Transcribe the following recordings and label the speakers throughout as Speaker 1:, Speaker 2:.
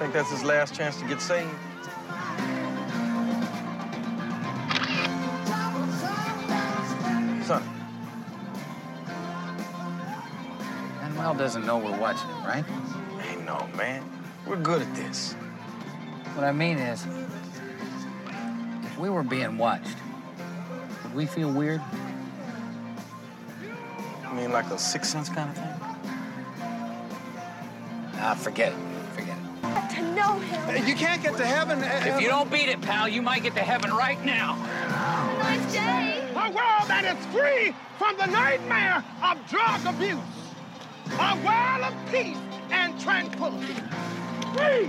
Speaker 1: I think that's his last chance to get saved? Son,
Speaker 2: Manuel doesn't know we're watching him, right?
Speaker 1: hey, no, man. We're good at this.
Speaker 2: What I mean is, if we were being watched, would we feel weird?
Speaker 1: I mean, like a sixth sense kind of thing?
Speaker 2: Ah, forget it. Forget.
Speaker 3: To know him.
Speaker 4: You can't get to heaven. uh,
Speaker 2: If you don't beat it, pal, you might get to heaven right now.
Speaker 3: Nice day.
Speaker 4: A world that is free from the nightmare of drug abuse. A world of peace and tranquility. Free!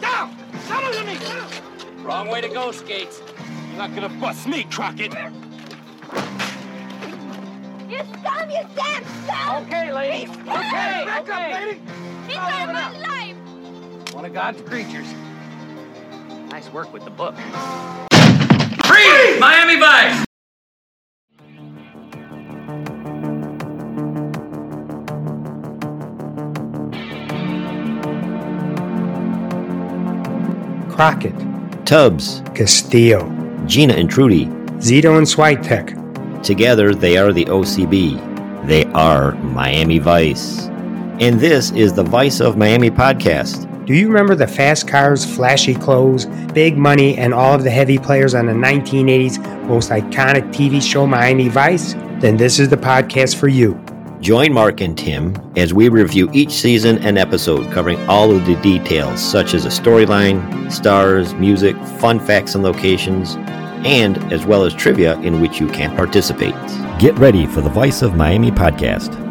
Speaker 4: Down! Settle to me!
Speaker 2: Wrong way to go, Skates.
Speaker 4: You're not gonna bust me, Crockett.
Speaker 3: You scum, you damn scum.
Speaker 2: Okay, lady.
Speaker 3: He's
Speaker 2: Okay,
Speaker 4: Back
Speaker 2: okay.
Speaker 4: up, lady!
Speaker 3: He
Speaker 2: Oh,
Speaker 3: saved
Speaker 2: no.
Speaker 3: my life.
Speaker 2: One of God's creatures. Nice work with the book. Free! Miami Vice!
Speaker 5: Crockett,
Speaker 6: Tubbs,
Speaker 5: Castillo,
Speaker 6: Gina and Trudy.
Speaker 5: Zito and Switek.
Speaker 6: Together, they are the OCB. They are Miami Vice. And this is the Vice of Miami podcast.
Speaker 5: Do you remember the fast cars, flashy clothes, big money, and all of the heavy players on the 1980s most iconic TV show Miami Vice? Then this is the podcast for you.
Speaker 6: Join Mark and Tim as we review each season and episode, covering all of the details such as a storyline, stars, music, fun facts and locations, and as well as trivia in which you can participate. Get ready for the Vice of Miami podcast.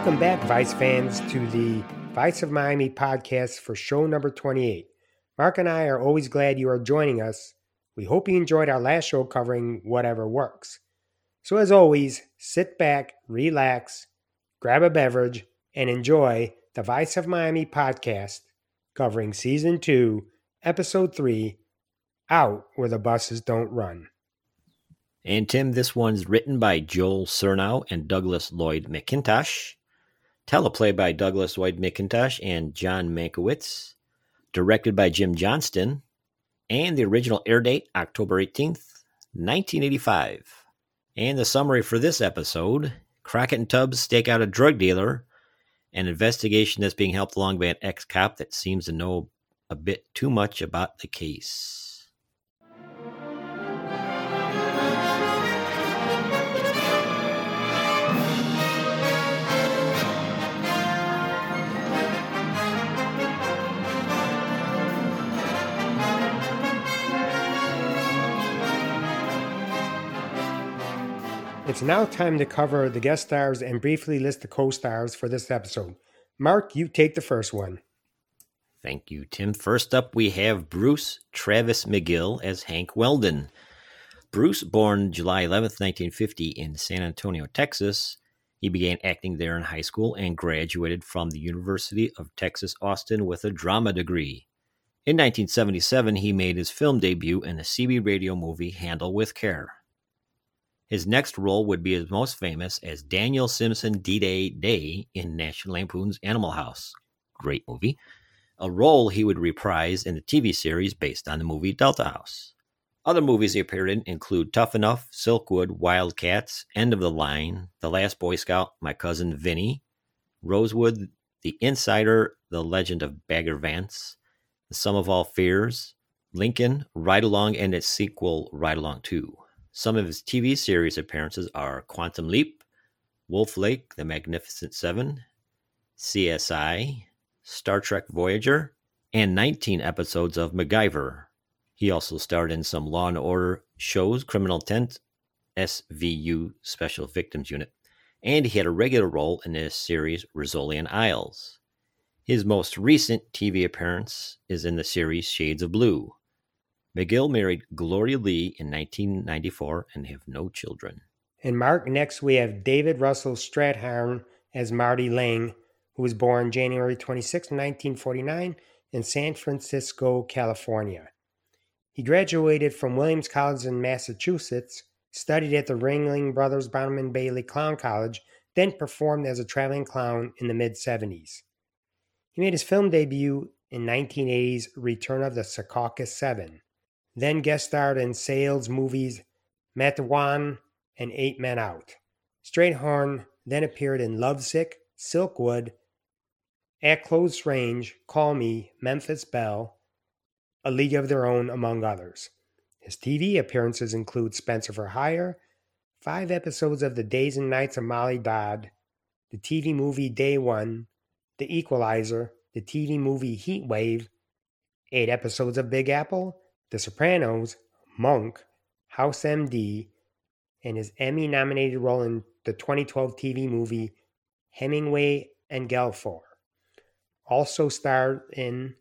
Speaker 5: Welcome back, Vice fans, to the Vice of Miami podcast for show number 28. Mark and I are always glad you are joining us. We hope you enjoyed our last show covering whatever works. So, as always, sit back, relax, grab a beverage, and enjoy the Vice of Miami podcast covering season 2, episode 3 Out Where the Buses Don't Run.
Speaker 6: And Tim, this one's written by Joel Surnow and Douglas Lloyd McIntosh. Teleplay by Douglas White McIntosh and John Mankiewicz. Directed by Jim Johnston. And the original air date, October 18th, 1985. And the summary for this episode Crockett and Tubbs stake out a drug dealer, an investigation that's being helped along by an ex cop that seems to know a bit too much about the case.
Speaker 5: It's now time to cover the guest stars and briefly list the co stars for this episode. Mark, you take the first one.
Speaker 6: Thank you, Tim. First up, we have Bruce Travis McGill as Hank Weldon. Bruce, born July 11th, 1950, in San Antonio, Texas, he began acting there in high school and graduated from the University of Texas Austin with a drama degree. In 1977, he made his film debut in the CB radio movie Handle with Care. His next role would be his most famous as Daniel Simpson D Day Day in National Lampoon's Animal House. Great movie a role he would reprise in the TV series based on the movie Delta House. Other movies he appeared in include Tough Enough, Silkwood, Wildcats, End of the Line, The Last Boy Scout, My Cousin Vinny, Rosewood, The Insider, The Legend of Bagger Vance, The Sum of All Fears, Lincoln, Ride Along, and its sequel, Ride Along 2. Some of his TV series appearances are Quantum Leap, Wolf Lake, The Magnificent Seven, CSI, Star Trek Voyager, and 19 episodes of MacGyver. He also starred in some Law and Order shows, Criminal Intent, SVU Special Victims Unit, and he had a regular role in the series Rizzoli and Isles. His most recent TV appearance is in the series Shades of Blue. McGill married Gloria Lee in 1994 and have no children.
Speaker 5: And Mark, next we have David Russell Strathairn as Marty Lang, who was born January 26, 1949, in San Francisco, California. He graduated from Williams College in Massachusetts, studied at the Ringling Brothers Barnum and Bailey Clown College, then performed as a traveling clown in the mid 70s. He made his film debut in 1980's Return of the Secaucus Seven, then guest starred in Sayles movies Matewan and Eight Men Out. Strathairn then appeared in Lovesick, Silkwood, At Close Range, Call Me, Memphis Belle, A League of Their Own, among others. His TV appearances include Spencer for Hire, five episodes of The Days and Nights of Molly Dodd, the TV movie Day One, The Equalizer, the TV movie Heat Wave, eight episodes of Big Apple, The Sopranos, Monk, House MD, and his Emmy nominated role in the 2012 TV movie Hemingway and Gellhorn. Also starred in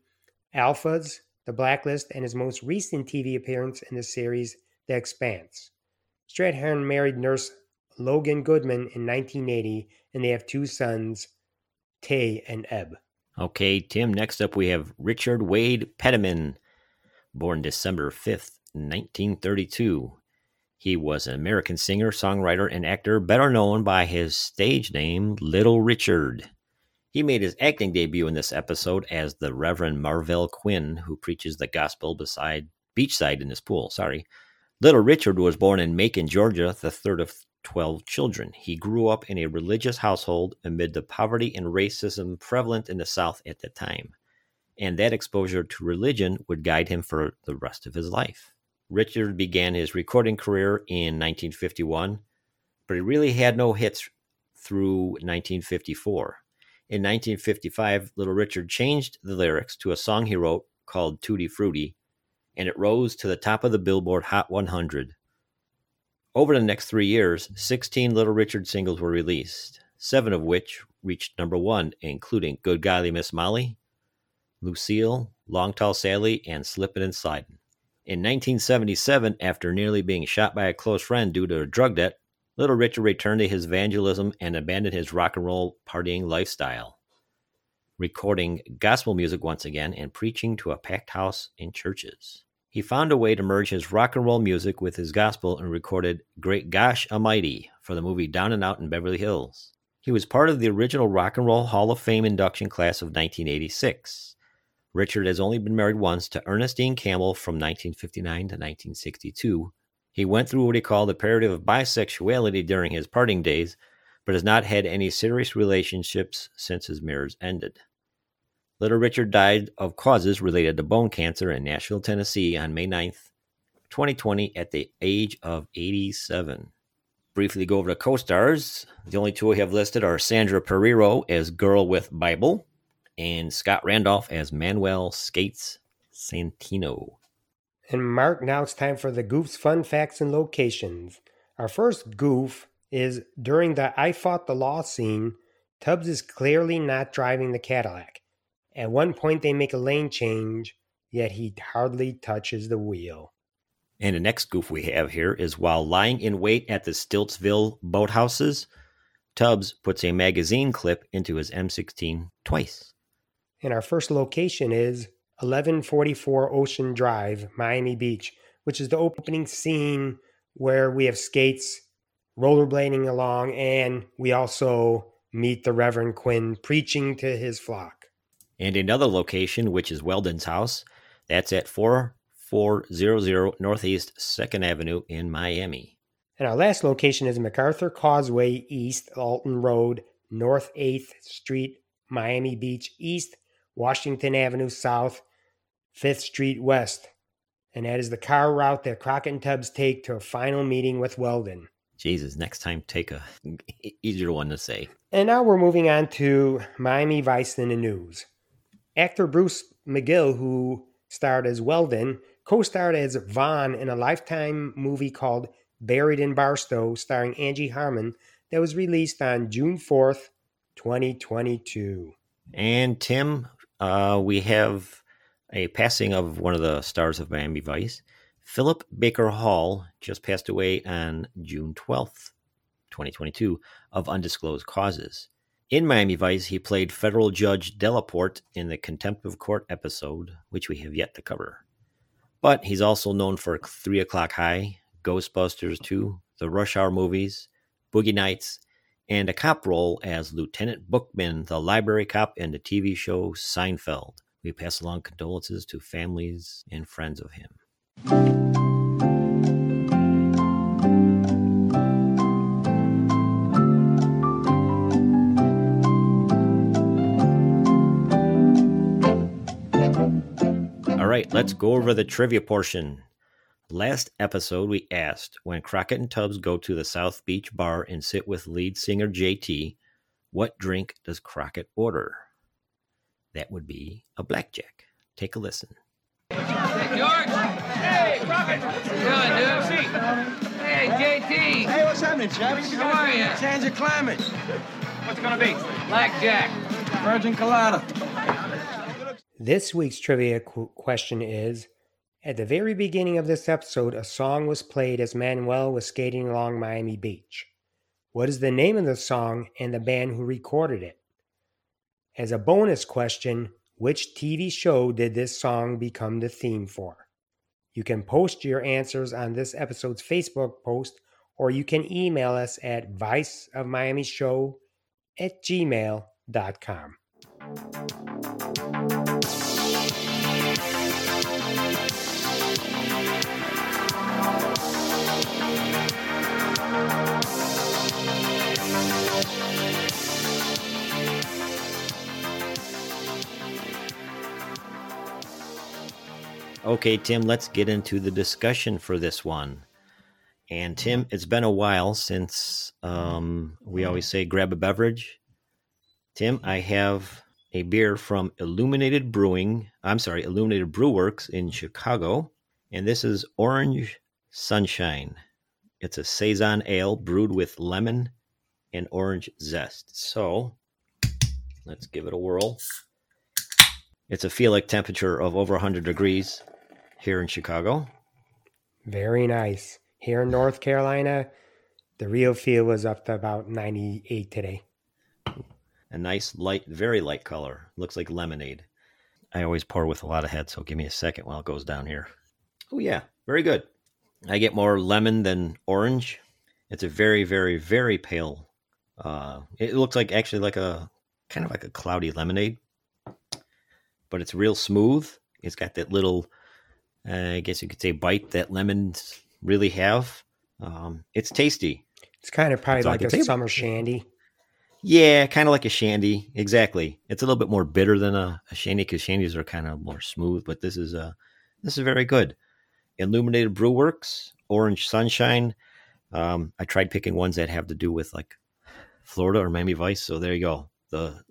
Speaker 5: Alphas, The Blacklist, and his most recent TV appearance in the series The Expanse. Strathairn married nurse Logan Goodman in 1980, and they have two sons, Tay and Ebb.
Speaker 6: Okay, Tim, next up we have Richard Wade Peterman, born December 5th, 1932. He was an American singer, songwriter, and actor, better known by his stage name, Little Richard. He made his acting debut in this episode as the Reverend Marvell Quinn, who preaches the gospel beside beachside in his pool. Sorry. Little Richard was born in Macon, Georgia, the third of 12 children. He grew up in a religious household amid the poverty and racism prevalent in the South at the time. And that exposure to religion would guide him for the rest of his life. Richard began his recording career in 1951, but he really had no hits through 1954. In 1955, Little Richard changed the lyrics to a song he wrote called Tutti Frutti, and it rose to the top of the Billboard Hot 100. Over the next three years, 16 Little Richard singles were released, seven of which reached number one, including Good Golly Miss Molly, Lucille, Long Tall Sally, and Slippin' and Slidin'. In 1977, after nearly being shot by a close friend due to a drug debt, Little Richard returned to his evangelism and abandoned his rock and roll partying lifestyle, recording gospel music once again and preaching to a packed house in churches. He found a way to merge his rock and roll music with his gospel and recorded Great Gosh Almighty for the movie Down and Out in Beverly Hills. He was part of the original Rock and Roll Hall of Fame induction class of 1986. Richard has only been married once to Ernestine Campbell from 1959 to 1962. He went through what he called a period of bisexuality during his parting days, but has not had any serious relationships since his marriage ended. Little Richard died of causes related to bone cancer in Nashville, Tennessee on May 9th, 2020, at the age of 87. Briefly go over the co stars. The only two we have listed are Sandra Pereiro as Girl with Bible and Scott Randolph as Manuel Skates Santino.
Speaker 5: And Mark, now it's time for the Goof's fun facts and locations. Our first goof is during the I fought the law scene, Tubbs is clearly not driving the Cadillac. At one point, they make a lane change, yet he hardly touches the wheel.
Speaker 6: And the next goof we have here is while lying in wait at the Stiltsville boathouses, Tubbs puts a magazine clip into his M16 twice.
Speaker 5: And our first location is 1144 Ocean Drive, Miami Beach, which is the opening scene where we have skates rollerblading along, and we also meet the Reverend Quinn preaching to his flock.
Speaker 6: And another location, which is Weldon's house, that's at 4400 Northeast 2nd Avenue in Miami.
Speaker 5: And our last location is MacArthur Causeway East, Alton Road, North 8th Street, Miami Beach East, Washington Avenue South, 5th Street West. And that is the car route that Crockett and Tubbs take to a final meeting with Weldon.
Speaker 6: Jesus, next time take a easier one to say.
Speaker 5: And now we're moving on to Miami Vice in the news. Actor Bruce McGill, who starred as Weldon, co starred as Vaughn in a lifetime movie called Buried in Barstow, starring Angie Harmon, that was released on June 4th, 2022.
Speaker 6: And Tim, uh, we have a passing of one of the stars of Miami Vice. Philip Baker Hall just passed away on June 12th, 2022, of undisclosed causes. In Miami Vice, he played federal judge Delaporte in the contempt of court episode, which we have yet to cover. But he's also known for Three O'Clock High, Ghostbusters 2, the Rush Hour movies, Boogie Nights, and a cop role as Lieutenant Bookman, the library cop in the TV show Seinfeld. We pass along condolences to families and friends of him. All right, let's go over the trivia portion. Last episode, we asked when Crockett and Tubbs go to the South Beach bar and sit with lead singer JT, what drink does Crockett order? That would be a blackjack. Take a listen.
Speaker 2: George. Hey, Crockett. Good, dude. Hey, JT.
Speaker 1: Hey, what's happening, chaps?
Speaker 2: How are you?
Speaker 1: Change of climate.
Speaker 2: What's gonna be? Blackjack.
Speaker 1: Virgin Colada.
Speaker 5: This week's trivia qu- question is At the very beginning of this episode, a song was played as Manuel was skating along Miami Beach. What is the name of the song and the band who recorded it? As a bonus question, which TV show did this song become the theme for? You can post your answers on this episode's Facebook post, or you can email us at viceofmiamishow at gmail.com.
Speaker 6: Okay, Tim, let's get into the discussion for this one. And Tim, it's been a while since um, we always say grab a beverage. Tim, I have a beer from Illuminated Brewing. I'm sorry, Illuminated Brew Works in Chicago. And this is Orange Sunshine. It's a Saison ale brewed with lemon and orange zest. So let's give it a whirl. It's a feel like temperature of over 100 degrees here in Chicago.
Speaker 5: Very nice. Here in North Carolina, the real feel was up to about 98 today.
Speaker 6: A nice, light, very light color. Looks like lemonade. I always pour with a lot of head, so give me a second while it goes down here. Oh, yeah, very good. I get more lemon than orange. It's a very, very, very pale. Uh, it looks like actually like a kind of like a cloudy lemonade, but it's real smooth. It's got that little, uh, I guess you could say, bite that lemons really have. Um, it's tasty.
Speaker 5: It's kind of probably like a
Speaker 6: table.
Speaker 5: summer shandy.
Speaker 6: Yeah, kind of like a shandy. Exactly. It's a little bit more bitter than a, a shandy because shandies are kind of more smooth, but this is uh this is very good. Illuminated Brew Works, Orange Sunshine. Um, I tried picking ones that have to do with like Florida or Miami Vice. So there you go. The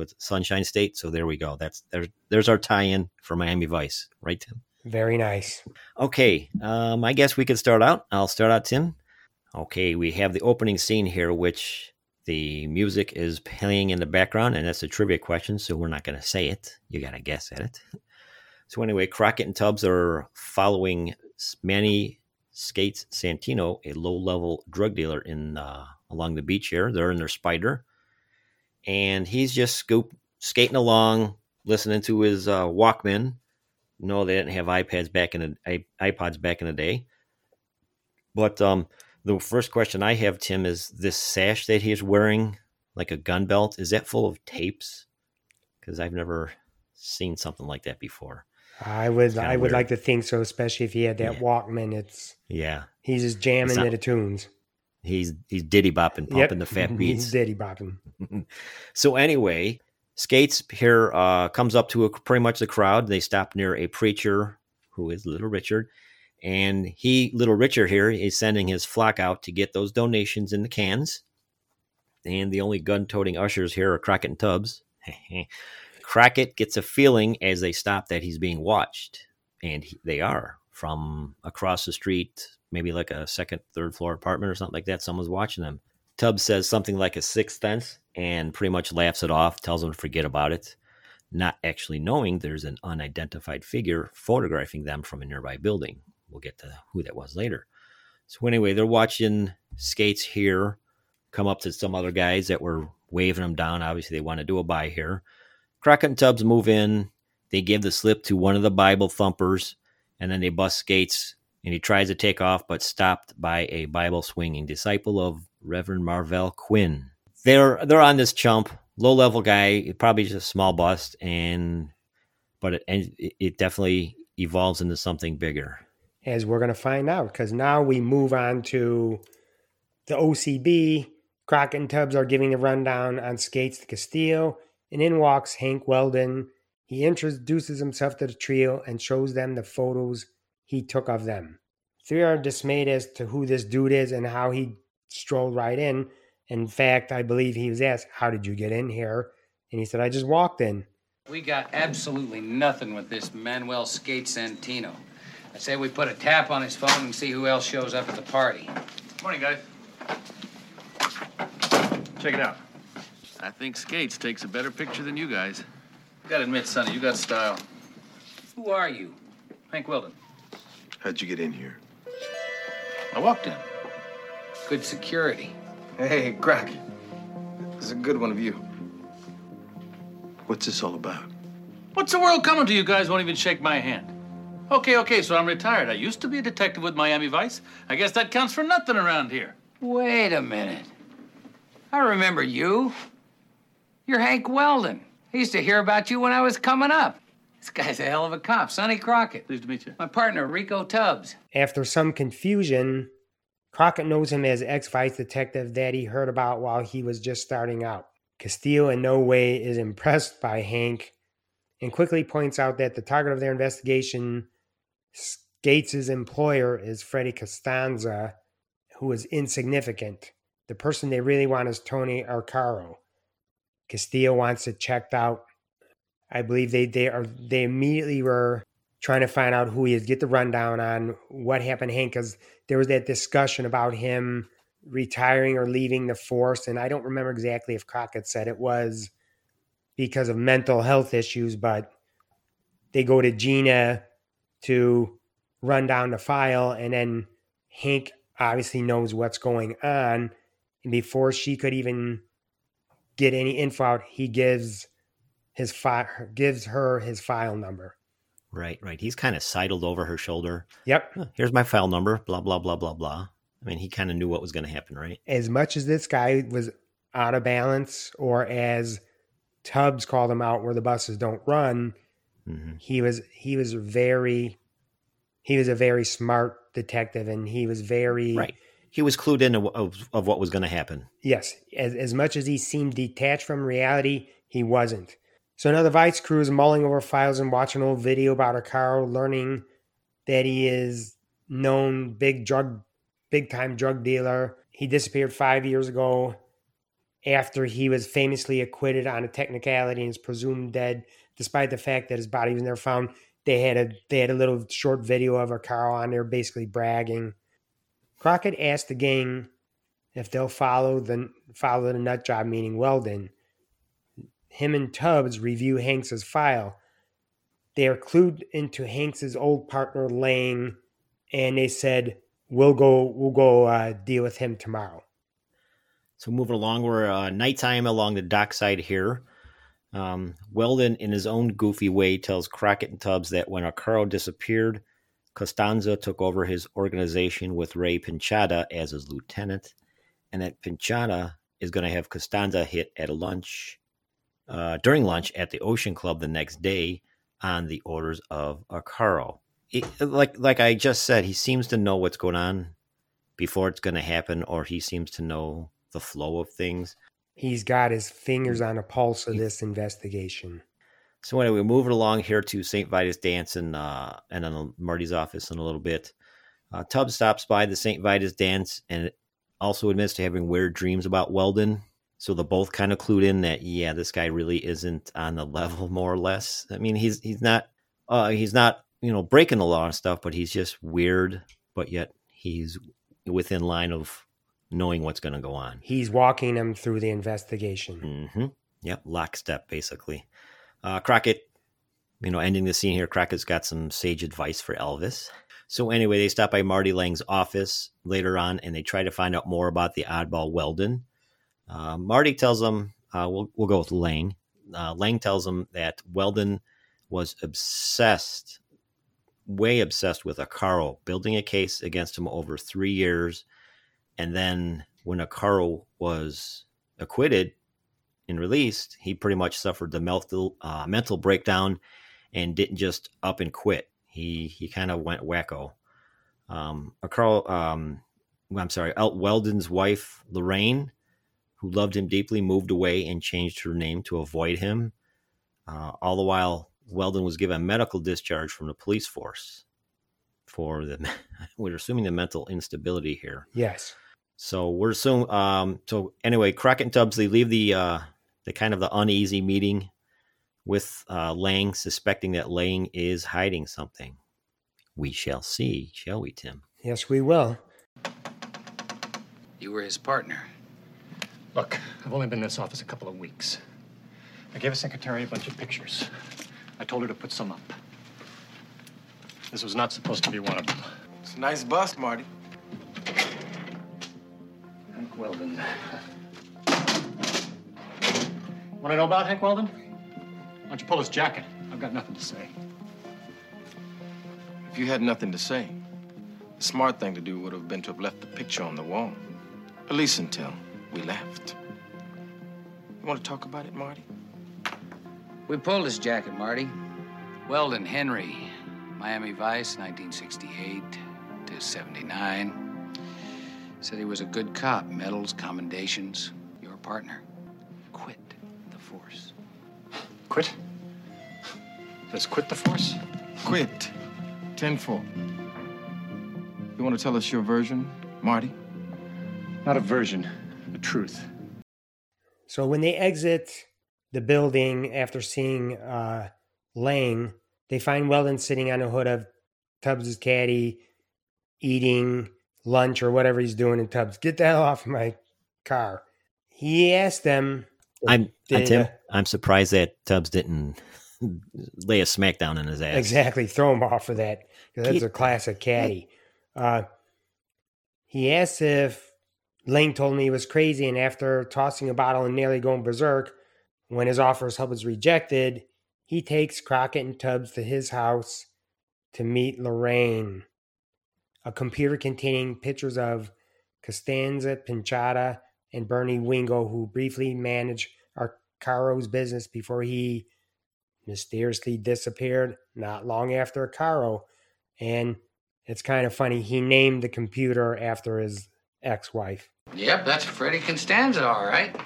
Speaker 6: it, Sunshine State. So there we go. That's there's there's our tie-in for Miami Vice, right, Tim?
Speaker 5: Very nice.
Speaker 6: Okay, um, I guess we could start out. I'll start out, Tim. Okay, we have the opening scene here, which the music is playing in the background, and that's a trivia question, so we're not going to say it. You got to guess at it. So, anyway, Crockett and Tubbs are following Manny Skates Santino, a low level drug dealer in uh, along the beach here. They're in their spider, and he's just scoop, skating along, listening to his uh, Walkman. No, they didn't have iPads back in the iPods back in the day. But um, the first question I have, Tim, is this sash that he's wearing, like a gun belt, is that full of tapes? Because I've never seen something like that before.
Speaker 5: I would I would
Speaker 6: weird.
Speaker 5: like to think so, especially if he had that
Speaker 6: Yeah.
Speaker 5: Walkman. It's
Speaker 6: Yeah,
Speaker 5: he's just jamming
Speaker 6: not-
Speaker 5: to the tunes.
Speaker 6: He's he's diddy bopping, pumping the fat beats.
Speaker 5: He's diddy bopping.
Speaker 6: so anyway, Skates here uh, comes up to a, pretty much the crowd. They stop near a preacher who is Little Richard, and he, Little Richard here, is sending his flock out to get those donations in the cans. And the only gun-toting ushers here are Crockett and Tubbs. Crockett gets a feeling as they stop that he's being watched, and he, they are from across the street, maybe like a second, third floor apartment or something like that. Someone's watching them. Tubbs says something like a sixth sense and pretty much laughs it off, tells them to forget about it, not actually knowing there's an unidentified figure photographing them from a nearby building. We'll get to who that was later. So, anyway, they're watching skates here come up to some other guys that were waving them down. Obviously, they want to do a buy here. Crockett and Tubbs move in. They give the slip to one of the Bible thumpers, and then they bust Skates, and he tries to take off, but stopped by a Bible swinging disciple of Reverend Marvell Quinn. They're they're on this chump, low level guy, probably just a small bust, and but it and it it definitely evolves into something bigger.
Speaker 5: as we're going to find out because now we move on to the OCB. Crockett and Tubbs are giving the rundown on skates to Castillo, and in walks Hank Weldon. He introduces himself to the trio and shows them the photos he took of them. Three are dismayed as to who this dude is and how he strolled right in. In fact, I believe he was asked, How did you get in here? And he said, I just walked in.
Speaker 2: We got absolutely nothing with this Manuel Skate Santino. I say we put a tap on his phone and see who else shows up at the party.
Speaker 7: Morning, guys.
Speaker 1: Check it out.
Speaker 7: I think Skates takes a better picture than you guys. You gotta admit, Sonny, you got style.
Speaker 2: Who are you?
Speaker 7: Hank Weldon.
Speaker 8: How'd you get in here?
Speaker 7: I walked in.
Speaker 2: Good security.
Speaker 1: Hey, Crack. This is a good one of you.
Speaker 8: What's this all about?
Speaker 7: What's the world coming to? You guys won't even shake my hand. Okay, okay, so I'm retired. I used to be a detective with Miami Vice. I guess that counts for nothing around here.
Speaker 2: Wait a minute. I remember you. You're Hank Weldon. I used to hear about you when I was coming up. This guy's a hell of a cop, Sonny Crockett.
Speaker 7: Pleased to meet you.
Speaker 2: My partner, Rico Tubbs.
Speaker 5: After some confusion, Crockett knows him as ex vice detective that he heard about while he was just starting out. Castillo in no way is impressed by Hank and quickly points out that the target of their investigation, Skates' employer, is Freddie Costanza, who is insignificant. The person they really want is Tony Arcaro. Castillo wants it checked out. I believe they they are they immediately were trying to find out who he is, get the rundown on what happened Hank, because there was that discussion about him retiring or leaving the force, and I don't remember exactly if Crockett said it was because of mental health issues, but they go to Gina to run down the file, and then Hank obviously knows what's going on, and before she could even get any info out, he gives his file gives her his file number.
Speaker 6: Right, right. He's kind of sidled over her shoulder.
Speaker 5: Yep.
Speaker 6: "Huh, Here's my file number. Blah blah blah blah blah. I mean, he kind of knew what was going to happen, right?
Speaker 5: As much as this guy was out of balance, or as Tubbs called him out, where the buses don't run,
Speaker 6: hmm
Speaker 5: he was he was very he was a very smart detective, and he was very
Speaker 6: Right. He was clued in of, of, of what was going to happen.
Speaker 5: Yes, as, as much as he seemed detached from reality, he wasn't. So now the Vice crew is mulling over files and watching an old video about Arcaro, learning that he is known big drug, big time drug dealer. He disappeared five years ago after he was famously acquitted on a technicality and is presumed dead, despite the fact that his body was never found. They had a they had a little short video of Arcaro on there, basically bragging. Crockett asked the gang if they'll follow the follow the nut job, meaning Weldon. Him and Tubbs review Hanks's file. They are clued into Hanks's old partner Lang, and they said we'll go we'll go uh, deal with him tomorrow.
Speaker 6: So moving along, we're uh, nighttime along the dockside here. Um, Weldon, in his own goofy way, tells Crockett and Tubbs that when Arcaro disappeared, Costanza took over his organization with Ray Pinchada as his lieutenant, and that Pinchada is going to have Costanza hit at lunch uh, during lunch at the Ocean Club the next day on the orders of Arcaro. It, like like I just said, he seems to know what's going on before it's going to happen, or he seems to know the flow of things.
Speaker 5: He's got his fingers on the pulse of this investigation.
Speaker 6: So anyway, we move moving along here to St. Vitus Dance and uh, and then Marty's office in a little bit. Uh, Tubbs stops by the St. Vitus Dance and also admits to having weird dreams about Weldon. So they're both kind of clued in that yeah, this guy really isn't on the level, more or less. I mean, he's he's not uh, he's not you know breaking the law and stuff, but he's just weird. But yet he's within line of knowing what's going to go on.
Speaker 5: He's walking him through the investigation.
Speaker 6: Mm-hmm. Yep, lockstep basically. Uh, Crockett, you know, ending the scene here. Crockett's got some sage advice for Elvis. So anyway, they stop by Marty Lang's office later on, and they try to find out more about the oddball Weldon. Uh, Marty tells them, uh, "We'll we'll go with Lang." Uh, Lang tells them that Weldon was obsessed way obsessed with Arcaro, building a case against him over three years. And then when Arcaro was acquitted and released, he pretty much suffered the mental, uh, mental breakdown and didn't just up and quit. He he kind of went wacko. Um, Arcaro, um, I'm sorry, Weldon's wife, Lorraine, who loved him deeply, moved away and changed her name to avoid him. Uh, all the while, Weldon was given medical discharge from the police force for the, we're assuming the mental instability here.
Speaker 5: Yes.
Speaker 6: So we're assuming, um, so anyway, Crockett and Tubbs, they leave the, uh, the kind of the uneasy meeting with uh, Lang, suspecting that Lang is hiding something. We shall see, shall we, Tim?
Speaker 5: Yes, we will.
Speaker 2: You were his partner.
Speaker 9: Look, I've only been in this office a couple of weeks. I gave a secretary a bunch of pictures. I told her to put some up. This was not supposed to be one of them.
Speaker 1: It's a nice bust, Marty.
Speaker 9: Hank Weldon. Want to know about Hank Weldon? Why don't you pull his jacket? I've got nothing to say.
Speaker 1: If you had nothing to say, the smart thing to do would have been to have left the picture on the wall. At least until we left. You want to talk about it, Marty?
Speaker 2: We pulled his jacket, Marty. Weldon Henry, Miami Vice, 1968 to 79. Said he was a good cop, medals, commendations. Your partner quit the force.
Speaker 9: Quit? Let's quit the force?
Speaker 1: Quit. 10 4. You want to tell us your version, Marty?
Speaker 9: Not a version, the truth.
Speaker 5: So when they exit the building after seeing uh, Lang, they find Weldon sitting on the hood of Tubbs's caddy, eating lunch or whatever he's doing. And Tubbs, get the hell off my car. He asked them.
Speaker 6: I'm, I'm
Speaker 5: Did-
Speaker 6: Tim. I'm surprised that Tubbs didn't lay a smackdown on his ass.
Speaker 5: Exactly. Throw him off for that. that's
Speaker 6: Keep-
Speaker 5: a classic caddy. Uh, he asked if Lang told me he was crazy, and after tossing a bottle and nearly going berserk, when his offer of help was rejected, he takes Crockett and Tubbs to his house to meet Lorraine. A computer containing pictures of Costanza Pinchata and Bernie Wingo, who briefly managed Arcaro's business before he mysteriously disappeared not long after Caro. And it's kind of funny. He named the computer after his ex wife.
Speaker 2: Yep, that's Freddie Constanza, all right.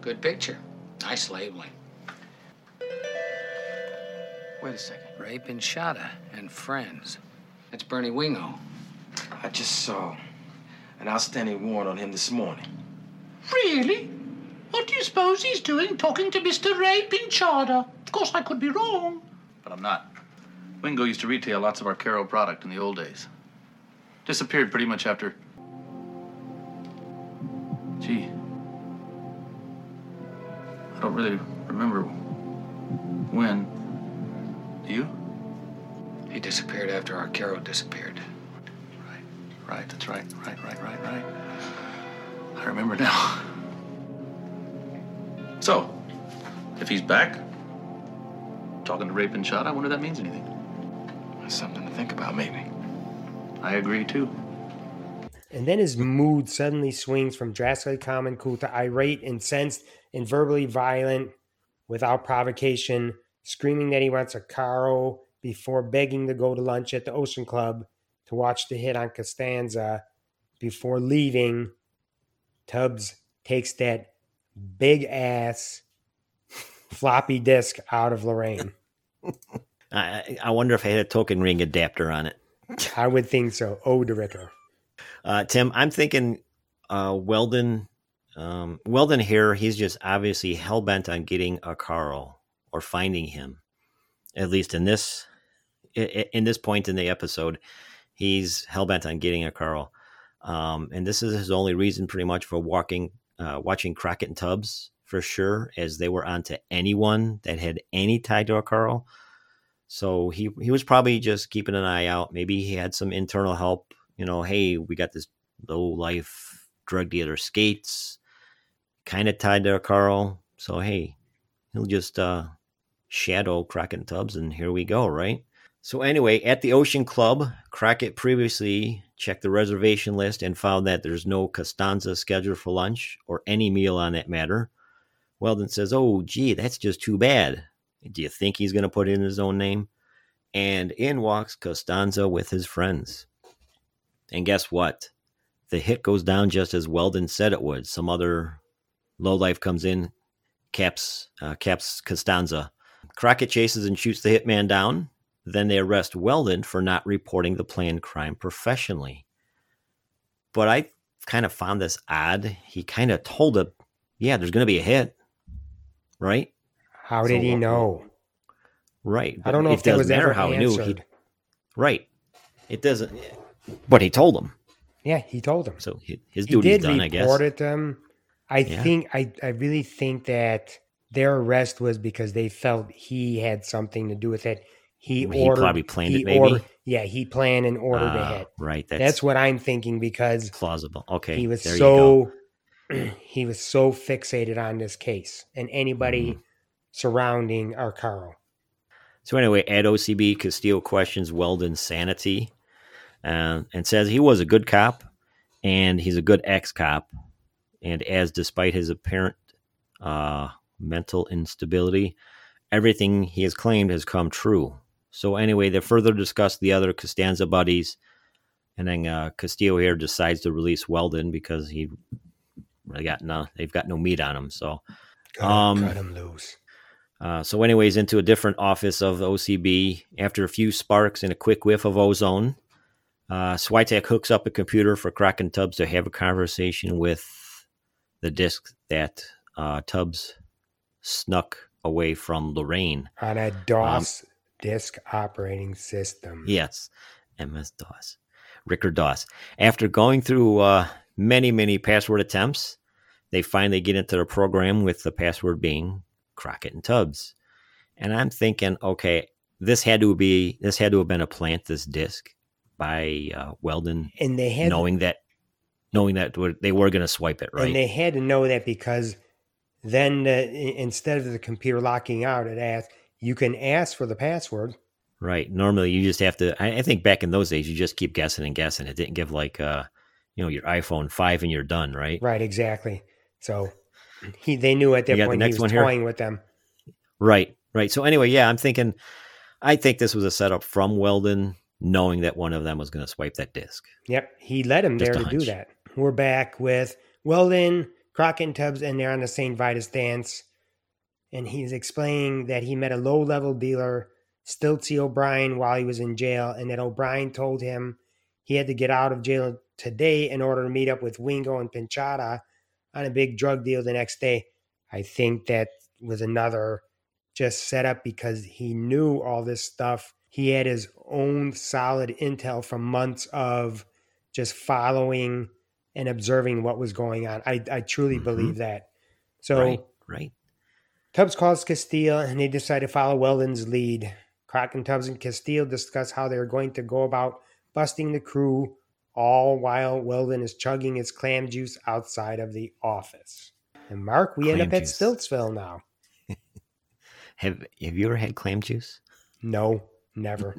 Speaker 2: Good picture. Nice labeling.
Speaker 1: Wait a second.
Speaker 2: Ray Pinchata and friends. That's Bernie Wingo.
Speaker 1: I just saw an outstanding warrant on him this morning.
Speaker 7: Really? What do you suppose he's doing talking to Mr. Ray Pinchada? Of course, I could be wrong. But I'm not. Wingo used to retail lots of Arcaro product in the old days. Disappeared pretty much after. Gee. I don't really remember when. Do you?
Speaker 2: He disappeared after Arcaro disappeared.
Speaker 7: Right, right, that's right, right, right, right, right. I remember now. So, if he's back, talking to Ray Pinchot, I wonder if that means anything.
Speaker 1: That's something to think about, maybe.
Speaker 7: I agree too.
Speaker 5: And then his mood suddenly swings from drastically calm and cool to irate, incensed, and verbally violent without provocation, screaming that he wants Arcaro before begging to go to lunch at the Ocean Club to watch the hit on Costanza. Before leaving, Tubbs takes that big ass floppy disk out of Lorraine.
Speaker 6: I, I wonder if I had a token ring adapter on it.
Speaker 5: I would think so. Oh, the Ricker.
Speaker 6: Uh, Tim, I'm thinking uh, Weldon. Um, Weldon here, he's just obviously hell bent on getting Arcaro or finding him. At least in this, in this point in the episode, he's hell bent on getting Arcaro, um, and this is his only reason, pretty much, for walking, uh, watching Crockett and Tubbs for sure, as they were onto anyone that had any tie to Arcaro. So he he was probably just keeping an eye out. Maybe he had some internal help. You know, hey, we got this low life drug dealer skates, kind of tied to Carl. So hey, he'll just uh, shadow Crockett Tubbs, and here we go, right? So anyway, at the Ocean Club, Crockett previously checked the reservation list and found that there's no Costanza scheduled for lunch or any meal on that matter. Weldon says, "Oh, gee, that's just too bad. Do you think he's going to put in his own name?" And in walks Costanza with his friends. And guess what? The hit goes down just as Weldon said it would. Some other lowlife comes in, caps uh, caps Costanza. Crockett chases and shoots the hitman down. Then they arrest Weldon for not reporting the planned crime professionally. But I kind of found this odd. He kind of told him, "Yeah, there's going to be a hit." Right?
Speaker 5: How did he know?
Speaker 6: Right.
Speaker 5: I don't know
Speaker 6: it
Speaker 5: if that
Speaker 6: doesn't
Speaker 5: was
Speaker 6: matter
Speaker 5: ever
Speaker 6: how he knew. He,
Speaker 5: answered.
Speaker 6: right. It doesn't. But he told him.
Speaker 5: Yeah, he told him.
Speaker 6: So hi- his
Speaker 5: he
Speaker 6: duty's
Speaker 5: did
Speaker 6: done, I guess.
Speaker 5: report it to. I
Speaker 6: Yeah.
Speaker 5: think I, I really think that their arrest was because they felt he had something to do with it. He
Speaker 6: He
Speaker 5: ordered.
Speaker 6: probably planned it, maybe?
Speaker 5: ordered- yeah, he planned and ordered
Speaker 6: Ah,
Speaker 5: a hit.
Speaker 6: Right.
Speaker 5: That's,
Speaker 6: That's,
Speaker 5: what I'm thinking because
Speaker 6: plausible. Okay.
Speaker 5: he was
Speaker 6: there you go.
Speaker 5: so he was so fixated on this case and anybody
Speaker 6: Mm-hmm.
Speaker 5: surrounding Arcaro.
Speaker 6: So anyway, at OCB, Castillo questions Weldon's sanity uh, and says he was a good cop and he's a good ex-cop. And as despite his apparent uh, mental instability, everything he has claimed has come true. So anyway, they further discuss the other Costanza buddies, and then uh, Castillo here decides to release Weldon because he really got no, they've got no meat on him. So Um,
Speaker 5: cut him loose.
Speaker 6: uh, so, anyways, into a different office of OCB. After a few sparks and a quick whiff of ozone, uh, Switek hooks up a computer for Kraken Tubbs to have a conversation with the disk that uh, Tubbs snuck away from Lorraine.
Speaker 5: On a
Speaker 6: um,
Speaker 5: DOS disk operating system.
Speaker 6: Yes, MS DOS, Ricker DOS. After going through uh, many, many password attempts, they finally get into the program with the password being Crockett and Tubbs. And I'm thinking, okay, this had to be this had to have been a plant this disk by uh, Weldon,
Speaker 5: And they had
Speaker 6: knowing that knowing that they were going to swipe it, right?
Speaker 5: And they had to know that because then the, instead of the computer locking out, it asked, you can ask for the password.
Speaker 6: Right. Normally, you just have to. I, I think back in those days, you just keep guessing and guessing. It didn't give like, uh, you know, your iPhone five and you're done, right?
Speaker 5: Right, exactly. So he they knew at that point he was
Speaker 6: here?
Speaker 5: toying with them.
Speaker 6: Right. Right. So anyway, yeah, I'm thinking. I think this was a setup from Weldon, knowing that one of them was going to swipe that disc.
Speaker 5: Yep, he led him
Speaker 6: Just
Speaker 5: there to do that. We're back with Weldon, Crockett, and Tubbs, and they're on the St. Vitus dance. And he's explaining that he met a low level dealer, Stiltsy O'Brien, while he was in jail, and that O'Brien told him he had to get out of jail today in order to meet up with Wingo and Pinchada on a big drug deal the next day. I think that was another just set up because he knew all this stuff. He had his own solid intel from months of just following and observing what was going on. I, I truly
Speaker 6: Mhm.
Speaker 5: believe that. So
Speaker 6: right. Right.
Speaker 5: Tubbs calls Castillo and they decide to follow Weldon's lead. Crockett, Tubbs, and Castillo discuss how they're going to go about busting the crew, all while Weldon is chugging his clam juice outside of the office. And Mark, we end
Speaker 6: Clam
Speaker 5: up at
Speaker 6: juice.
Speaker 5: Stiltsville now.
Speaker 6: Have Have you ever had clam juice?
Speaker 5: No, never.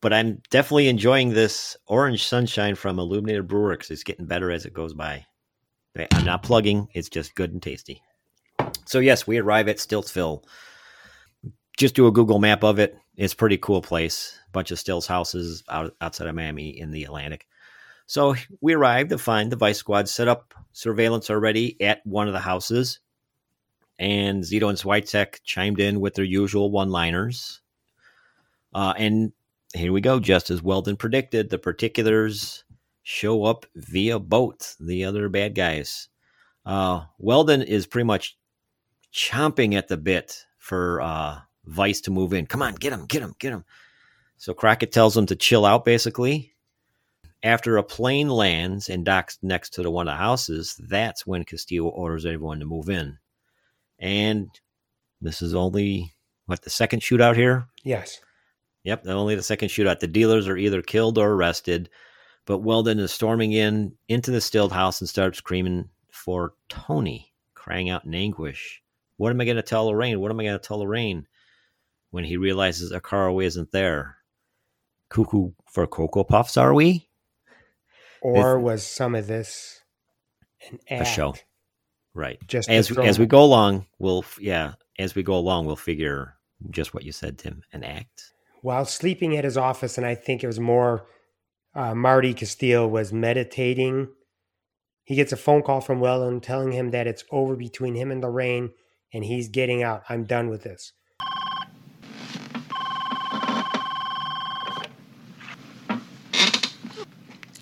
Speaker 6: But I'm definitely enjoying this orange sunshine from Illuminated Brewer it's getting better as it goes by. I'm not plugging; it's just good and tasty. So yes, we arrive at Stiltsville. Just do a Google map of it. It's pretty cool place. bunch of Stills houses out outside of Miami in the Atlantic. So we arrive to find the Vice Squad set up surveillance already at one of the houses, and Zito and Switek chimed in with their usual one-liners. Uh, and here we go. Just as Weldon predicted, the particulars show up via boat. The other bad guys. Uh, Weldon is pretty much chomping at the bit for uh, Vice to move in. Come on, get him, get him, get him. So Crockett tells him to chill out, basically. After a plane lands and docks next to the one of the houses, that's when Castillo orders everyone to move in. And this is only what the second shootout here.
Speaker 5: Yes.
Speaker 6: Yep, only the second shootout. The dealers are either killed or arrested, but Weldon is storming in into the stilled house and starts screaming for Tony, crying out in anguish. What am I going to tell Lorraine? What am I going to tell Lorraine? When he realizes Arcaro isn't there. Cuckoo for Cocoa Puffs, are we?
Speaker 5: Or was some of this an
Speaker 6: A show. Right.
Speaker 5: Just
Speaker 6: as
Speaker 5: throw
Speaker 6: as we go along, we'll yeah, as we go along, we'll figure just what you said, Tim, an act.
Speaker 5: While sleeping at his office, and I think it was more uh, Marty Castillo was meditating. He gets a phone call from Weldon telling him that it's over between him and Lorraine, and he's getting out. I'm done with this.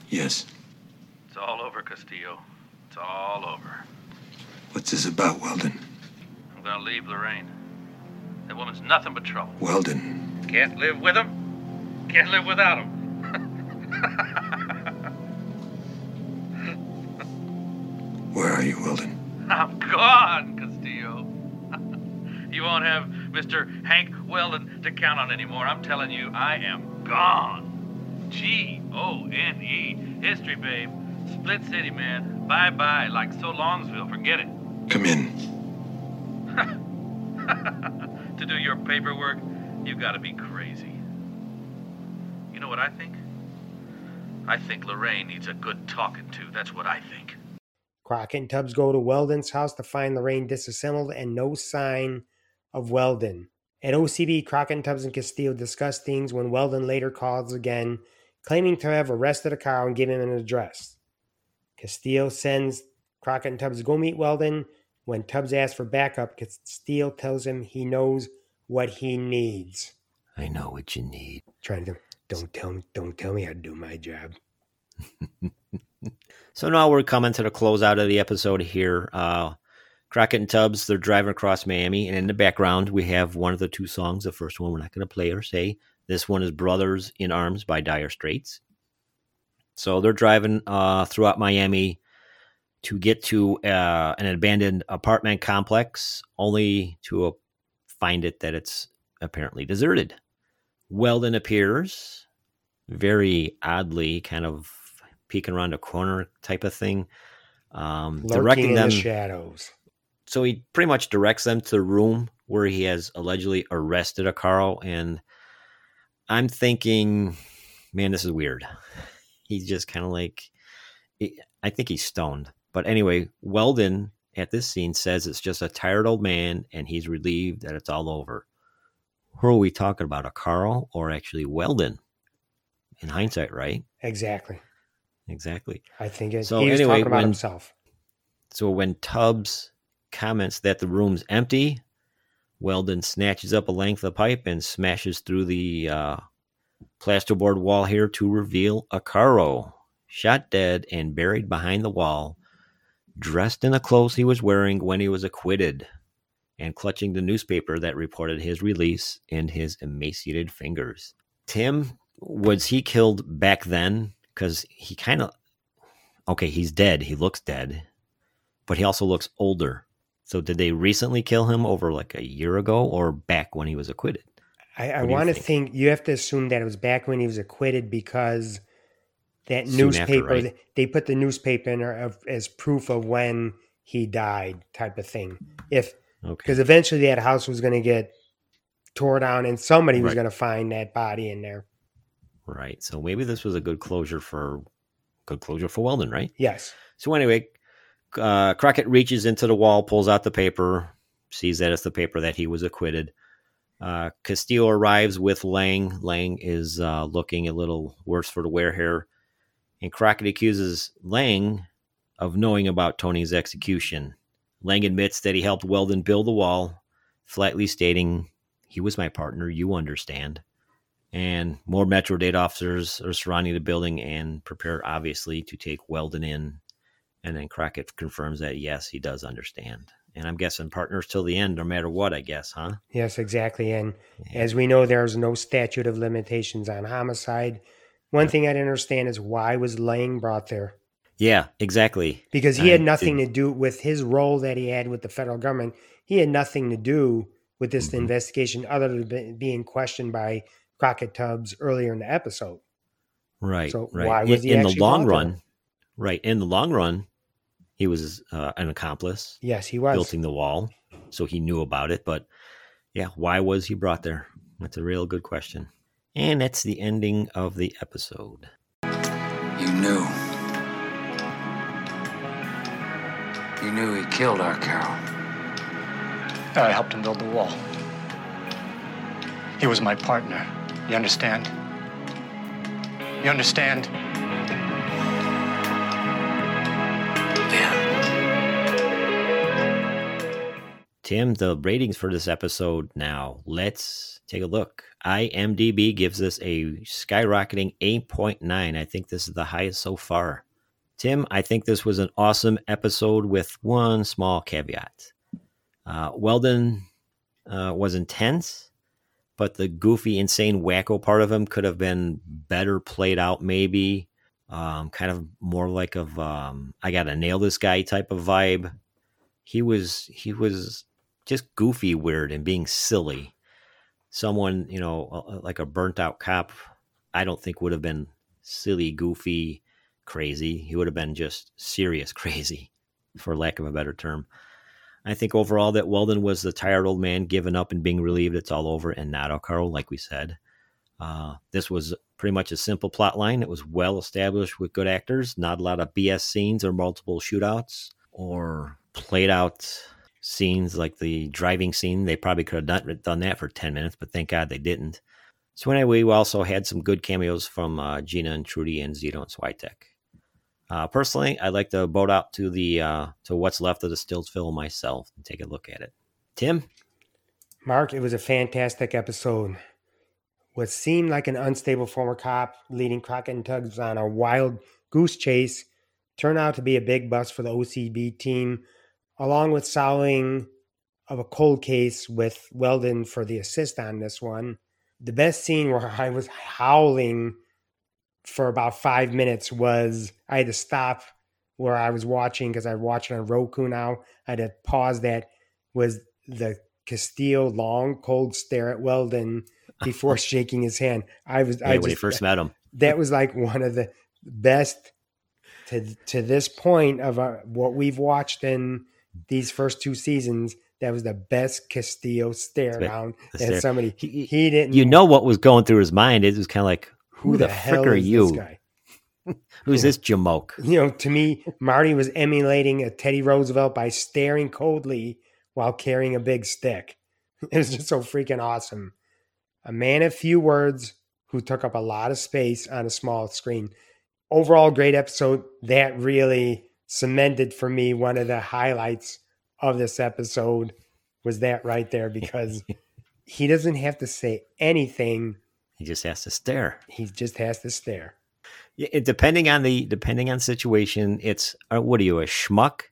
Speaker 8: Yes.
Speaker 10: It's all over, Castillo. It's all over.
Speaker 8: What's this about, Weldon?
Speaker 10: I'm gonna leave Lorraine. That woman's nothing but trouble.
Speaker 8: Weldon.
Speaker 10: Can't live with him. Can't live without him.
Speaker 8: Where are you, Weldon?
Speaker 10: I'm gone, Castillo. you won't have Mr. Hank Weldon to count on anymore. I'm telling you, I am gone. G O N E. History, babe. Split City, man. Bye bye, like so Longsville. Forget it.
Speaker 8: Come in.
Speaker 10: to do your paperwork, you gotta be crazy. You know what I think? I think Lorraine needs a good talking to. That's what I think.
Speaker 5: Crockett and Tubbs go to Weldon's house to find Lorraine disassembled and no sign of Weldon. At OCB, Crockett and Tubbs and Castillo discuss things when Weldon later calls again, claiming to have arrested Arcaro and given him an address. Castillo sends Crockett and Tubbs to go meet Weldon. When Tubbs asks for backup, Castillo tells him he knows what he needs.
Speaker 6: I know what you need.
Speaker 5: Trying to don't tell me don't tell me how to do my job.
Speaker 6: So now we're coming to the closeout of the episode here. Uh, Crockett and Tubbs, they're driving across Miami, and in the background we have one of the two songs. The first one we're not going to play or say. This one is "Brothers in Arms" by Dire Straits. So they're driving uh, throughout Miami to get to uh, an abandoned apartment complex, only to find it that it's apparently deserted. Weldon appears, very oddly, kind of peeking around a corner type of thing, um,
Speaker 5: Lurking
Speaker 6: directing
Speaker 5: in
Speaker 6: them.
Speaker 5: the shadows.
Speaker 6: So he pretty much directs them to the room where he has allegedly arrested Arcaro, and I'm thinking, man, this is weird. He's just kind of like, I think he's stoned. But anyway, Weldon at this scene says it's just a tired old man, and he's relieved that it's all over. Who are we talking about, Arcaro or actually Weldon? In hindsight, right?
Speaker 5: Exactly.
Speaker 6: Exactly.
Speaker 5: I think it,
Speaker 6: So
Speaker 5: he
Speaker 6: anyway,
Speaker 5: talking about
Speaker 6: when-
Speaker 5: himself.
Speaker 6: So when Tubbs comments that the room's empty, Weldon snatches up a length of pipe and smashes through the uh, plasterboard wall here to reveal Arcaro, shot dead and buried behind the wall, dressed in the clothes he was wearing when he was acquitted, and clutching the newspaper that reported his release in his emaciated fingers. Tim, was he killed back then? Because he kind of, okay, he's dead. He looks dead but he also looks older. So did they recently kill him over like a year ago or back when he was acquitted?
Speaker 5: I, I
Speaker 6: What do you
Speaker 5: want to
Speaker 6: think?
Speaker 5: think? you have to assume that it was back when he was acquitted because that
Speaker 6: Soon after,
Speaker 5: newspaper
Speaker 6: right?
Speaker 5: they put the newspaper in of, as proof of when he died, type of thing. If
Speaker 6: Okay.
Speaker 5: because eventually that house was going to get tore down and somebody was going to find that body in there.
Speaker 6: Right. So maybe this was a good closure for good closure for Weldon, right?
Speaker 5: Yes,
Speaker 6: So anyway, uh, Crockett reaches into the wall, pulls out the paper, sees that it's the paper that he was acquitted. Uh, Castillo arrives with Lang. Lang is uh, looking a little worse for the wear here, and Crockett accuses Lang of knowing about Tony's execution. Lang admits that he helped Weldon build the wall, flatly stating, "He was my partner. You understand." And more Metro Dade officers are surrounding the building and prepare, obviously, to take Weldon in and then Crockett confirms that yes, he does understand. And I'm guessing partners till the end, no matter what, I guess, huh?
Speaker 5: yes, exactly. And as we know, there's no statute of limitations on homicide. One thing I didn't understand is why was Lang brought there?
Speaker 6: Yeah, exactly.
Speaker 5: because he
Speaker 6: I
Speaker 5: had nothing to do with his role that he had with the federal government. He had nothing to do with this
Speaker 6: Mhm.
Speaker 5: investigation other than being questioned by Crockett Tubbs earlier in the episode.
Speaker 6: Right.
Speaker 5: So
Speaker 6: right.
Speaker 5: why was
Speaker 6: in,
Speaker 5: he
Speaker 6: in the long
Speaker 5: brought there?
Speaker 6: run? Right. In the long run, he was uh, an accomplice,
Speaker 5: Yes, he was.
Speaker 6: building the wall, so he knew about it. But yeah, why was he brought there? That's a real good question. And that's the ending of the episode.
Speaker 2: You knew. You knew he killed Arcaro.
Speaker 9: I helped him build the wall. He was my partner. You understand? You understand?
Speaker 6: Tim, the ratings for this episode now. Let's take a look. IMDb gives us a skyrocketing 8.9. I think this is the highest so far. Tim, I think this was an awesome episode with one small caveat. Uh, Weldon uh, was intense, but the goofy, insane, wacko part of him could have been better played out, maybe. Um, kind of more like of um, I gotta nail this guy type of vibe. He was he was just goofy, weird, and being silly. Someone you know like a burnt out cop, I don't think would have been silly, goofy, crazy. He would have been just serious crazy, for lack of a better term. I think overall that Weldon was the tired old man giving up and being relieved it's all over, and not Arcaro, like we said. Uh, this was pretty much a simple plot line. It was well established with good actors, not a lot of BS scenes or multiple shootouts or played out scenes like the driving scene. They probably could have done, done that for 10 minutes, but thank God they didn't. So, anyway, we also had some good cameos from uh, Gina and Trudy and Zito and Switek. Uh, personally, I'd like to boat out to the uh, to what's left of the Stiltsville myself and take a look at it. Tim,
Speaker 5: Mark, it was a fantastic episode. What seemed like an unstable former cop leading Crockett and Tubbs on a wild goose chase turned out to be a big bust for the OCB team, along with solving of a cold case with Weldon for the assist on this one. The best scene where I was howling for about five minutes was I had to stop where I was watching because I watch it on Roku now. I had to pause that was the Castillo long cold stare at Weldon before shaking his hand. I was
Speaker 6: yeah,
Speaker 5: I
Speaker 6: when
Speaker 5: just,
Speaker 6: he first met him,
Speaker 5: that was like one of the best to to this point of uh, what we've watched in these first two seasons. That was the best Castillo stare
Speaker 6: Right,
Speaker 5: down
Speaker 6: the
Speaker 5: at somebody.
Speaker 6: He-
Speaker 5: He, didn't.
Speaker 6: you know what was going through his mind. It was kind of like, who, the,
Speaker 5: hell
Speaker 6: frick are you?
Speaker 5: This guy?
Speaker 6: Who's this jamoke?
Speaker 5: You know, to me, Marty was emulating a Teddy Roosevelt by staring coldly while carrying a big stick. It was just so freaking awesome. A man of few words who took up a lot of space on a small screen. Overall, great episode. That really cemented for me one of the highlights of this episode was that right there because he doesn't have to say anything.
Speaker 6: He just has to stare.
Speaker 5: He just has to stare.
Speaker 6: It- depending on the depending on situation, it's uh, what are you a schmuck,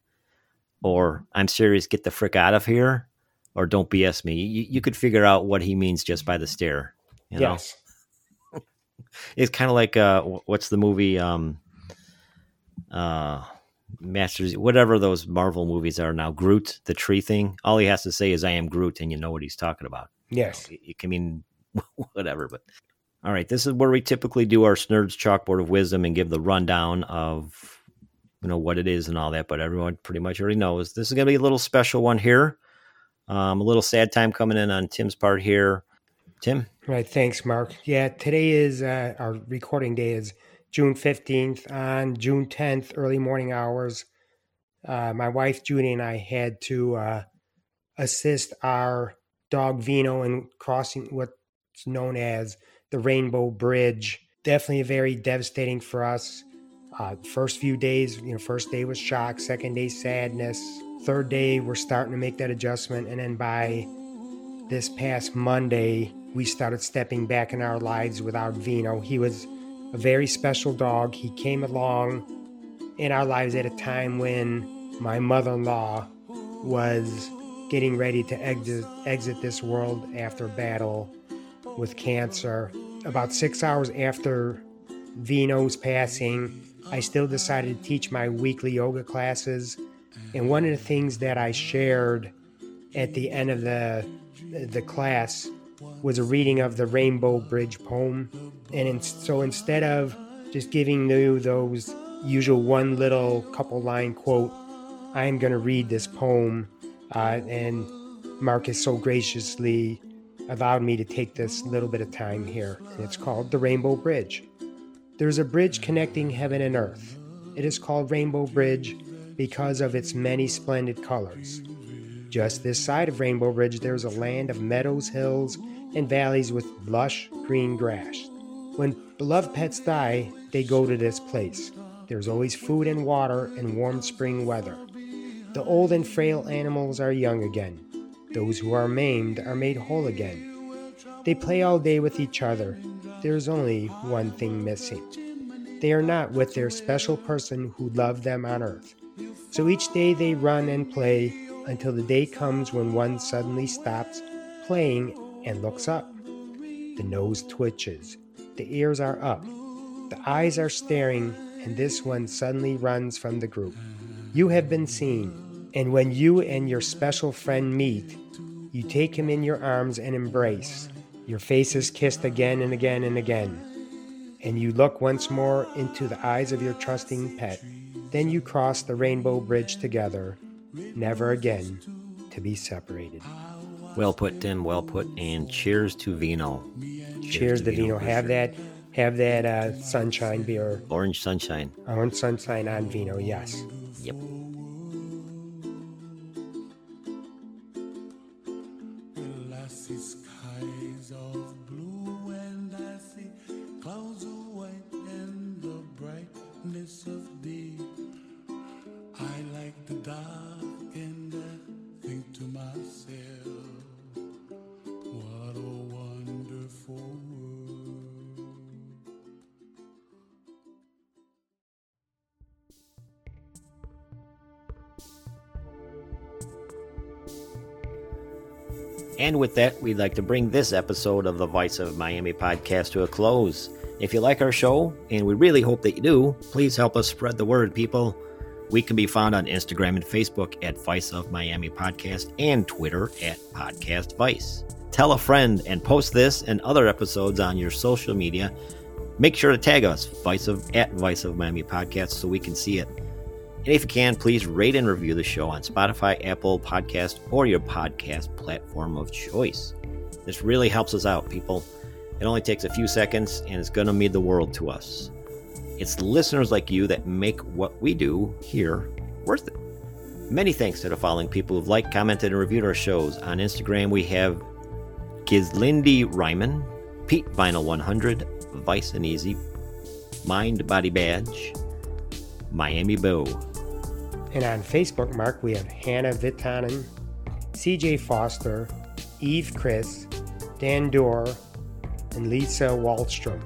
Speaker 6: or I'm serious, get the frick out of here, or don't BS me. You, you could figure out what he means just by the stare. You know?
Speaker 5: yes.
Speaker 6: it's kind of like uh, what's the movie? Um, uh, Masters, whatever those Marvel movies are now. Groot, the tree thing. All he has to say is "I am Groot," and you know what he's talking about.
Speaker 5: Yes.
Speaker 6: It, it can mean whatever, but all right. This is where we typically do our Snurds chalkboard of wisdom and give the rundown of you know what it is and all that. But everyone pretty much already knows this is going to be a little special one here. Um, a little sad time coming in on Tim's part here. Tim,
Speaker 5: Right. Thanks, Mark. Yeah, today is uh, our recording day is June 15th. On June 10th, early morning hours, uh, my wife Judy and I had to uh, assist our dog Vino in crossing what's known as the Rainbow Bridge. Definitely very devastating for us. Uh, first few days, you know, first day was shock, second day sadness, third day we're starting to make that adjustment, and then by this past Monday, we started stepping back in our lives without Vino. He was a very special dog. He came along in our lives at a time when my mother in law was getting ready to exit, exit this world after battle with cancer. About six hours after Vino's passing, I still decided to teach my weekly yoga classes. And one of the things that I shared at the end of the the class was a reading of the Rainbow Bridge poem. And in, so instead of just giving you those usual one little couple line quote, I am going to read this poem. Uh, and Marcus so graciously allowed me to take this little bit of time here, and it's called the Rainbow Bridge. There's a bridge connecting heaven and earth. It is called Rainbow Bridge because of its many splendid colors. Just this side of Rainbow Bridge, there's a land of meadows, hills, and valleys with lush green grass. When beloved pets die, they go to this place. There's always food and water and warm spring weather. The old and frail animals are young again. Those who are maimed are made whole again. They play all day with each other. There's only one thing missing. They are not with their special person who loved them on earth. So each day they run and play until the day comes when one suddenly stops playing and looks up. The nose twitches, the ears are up, the eyes are staring, and this one suddenly runs from the group. You have been seen, and when you and your special friend meet, you take him in your arms and embrace. Your faces kissed again and again and again. And you look once more into the eyes of your trusting pet. Then you cross the rainbow bridge together, never again to be separated.
Speaker 6: Well put, Tim. Well put. And cheers to Vino.
Speaker 5: Cheers, to Vino. Have
Speaker 6: sure.
Speaker 5: that, have that uh, sunshine beer,
Speaker 6: Orange sunshine.
Speaker 5: orange sunshine on Vino. Yes.
Speaker 6: Yep. And with that, we'd like to bring this episode of the Vice of Miami podcast to a close. If you like our show, and we really hope that you do, please help us spread the word, people. We can be found on Instagram and Facebook at Vice of Miami Podcast and Twitter at Podcast Vice. Tell a friend and post this and other episodes on your social media. Make sure to tag us, Vice of at Vice of Miami Podcast, so we can see it. And if you can, please rate and review the show on Spotify, Apple Podcast, or your podcast platform of choice. This really helps us out, people. It only takes a few seconds and it's going to mean the world to us. It's listeners like you that make what we do here worth it. Many thanks to the following people who've liked, commented, and reviewed our shows. On Instagram, we have Gizlindy Ryman, Pete Vinyl 100, Vice and Easy, Mind Body Badge, Miami Bow,
Speaker 5: And on Facebook, Mark, we have Hannah Vitanen, CJ Foster, Eve Chris, Dan Dorr, and Lisa Wallstrom.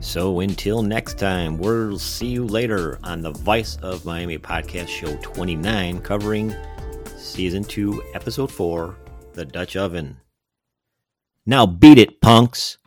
Speaker 6: So until next time, we'll see you later on the Vice of Miami podcast show 29, covering season 2, episode 4, The Dutch Oven. Now beat it, punks!